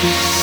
Peace.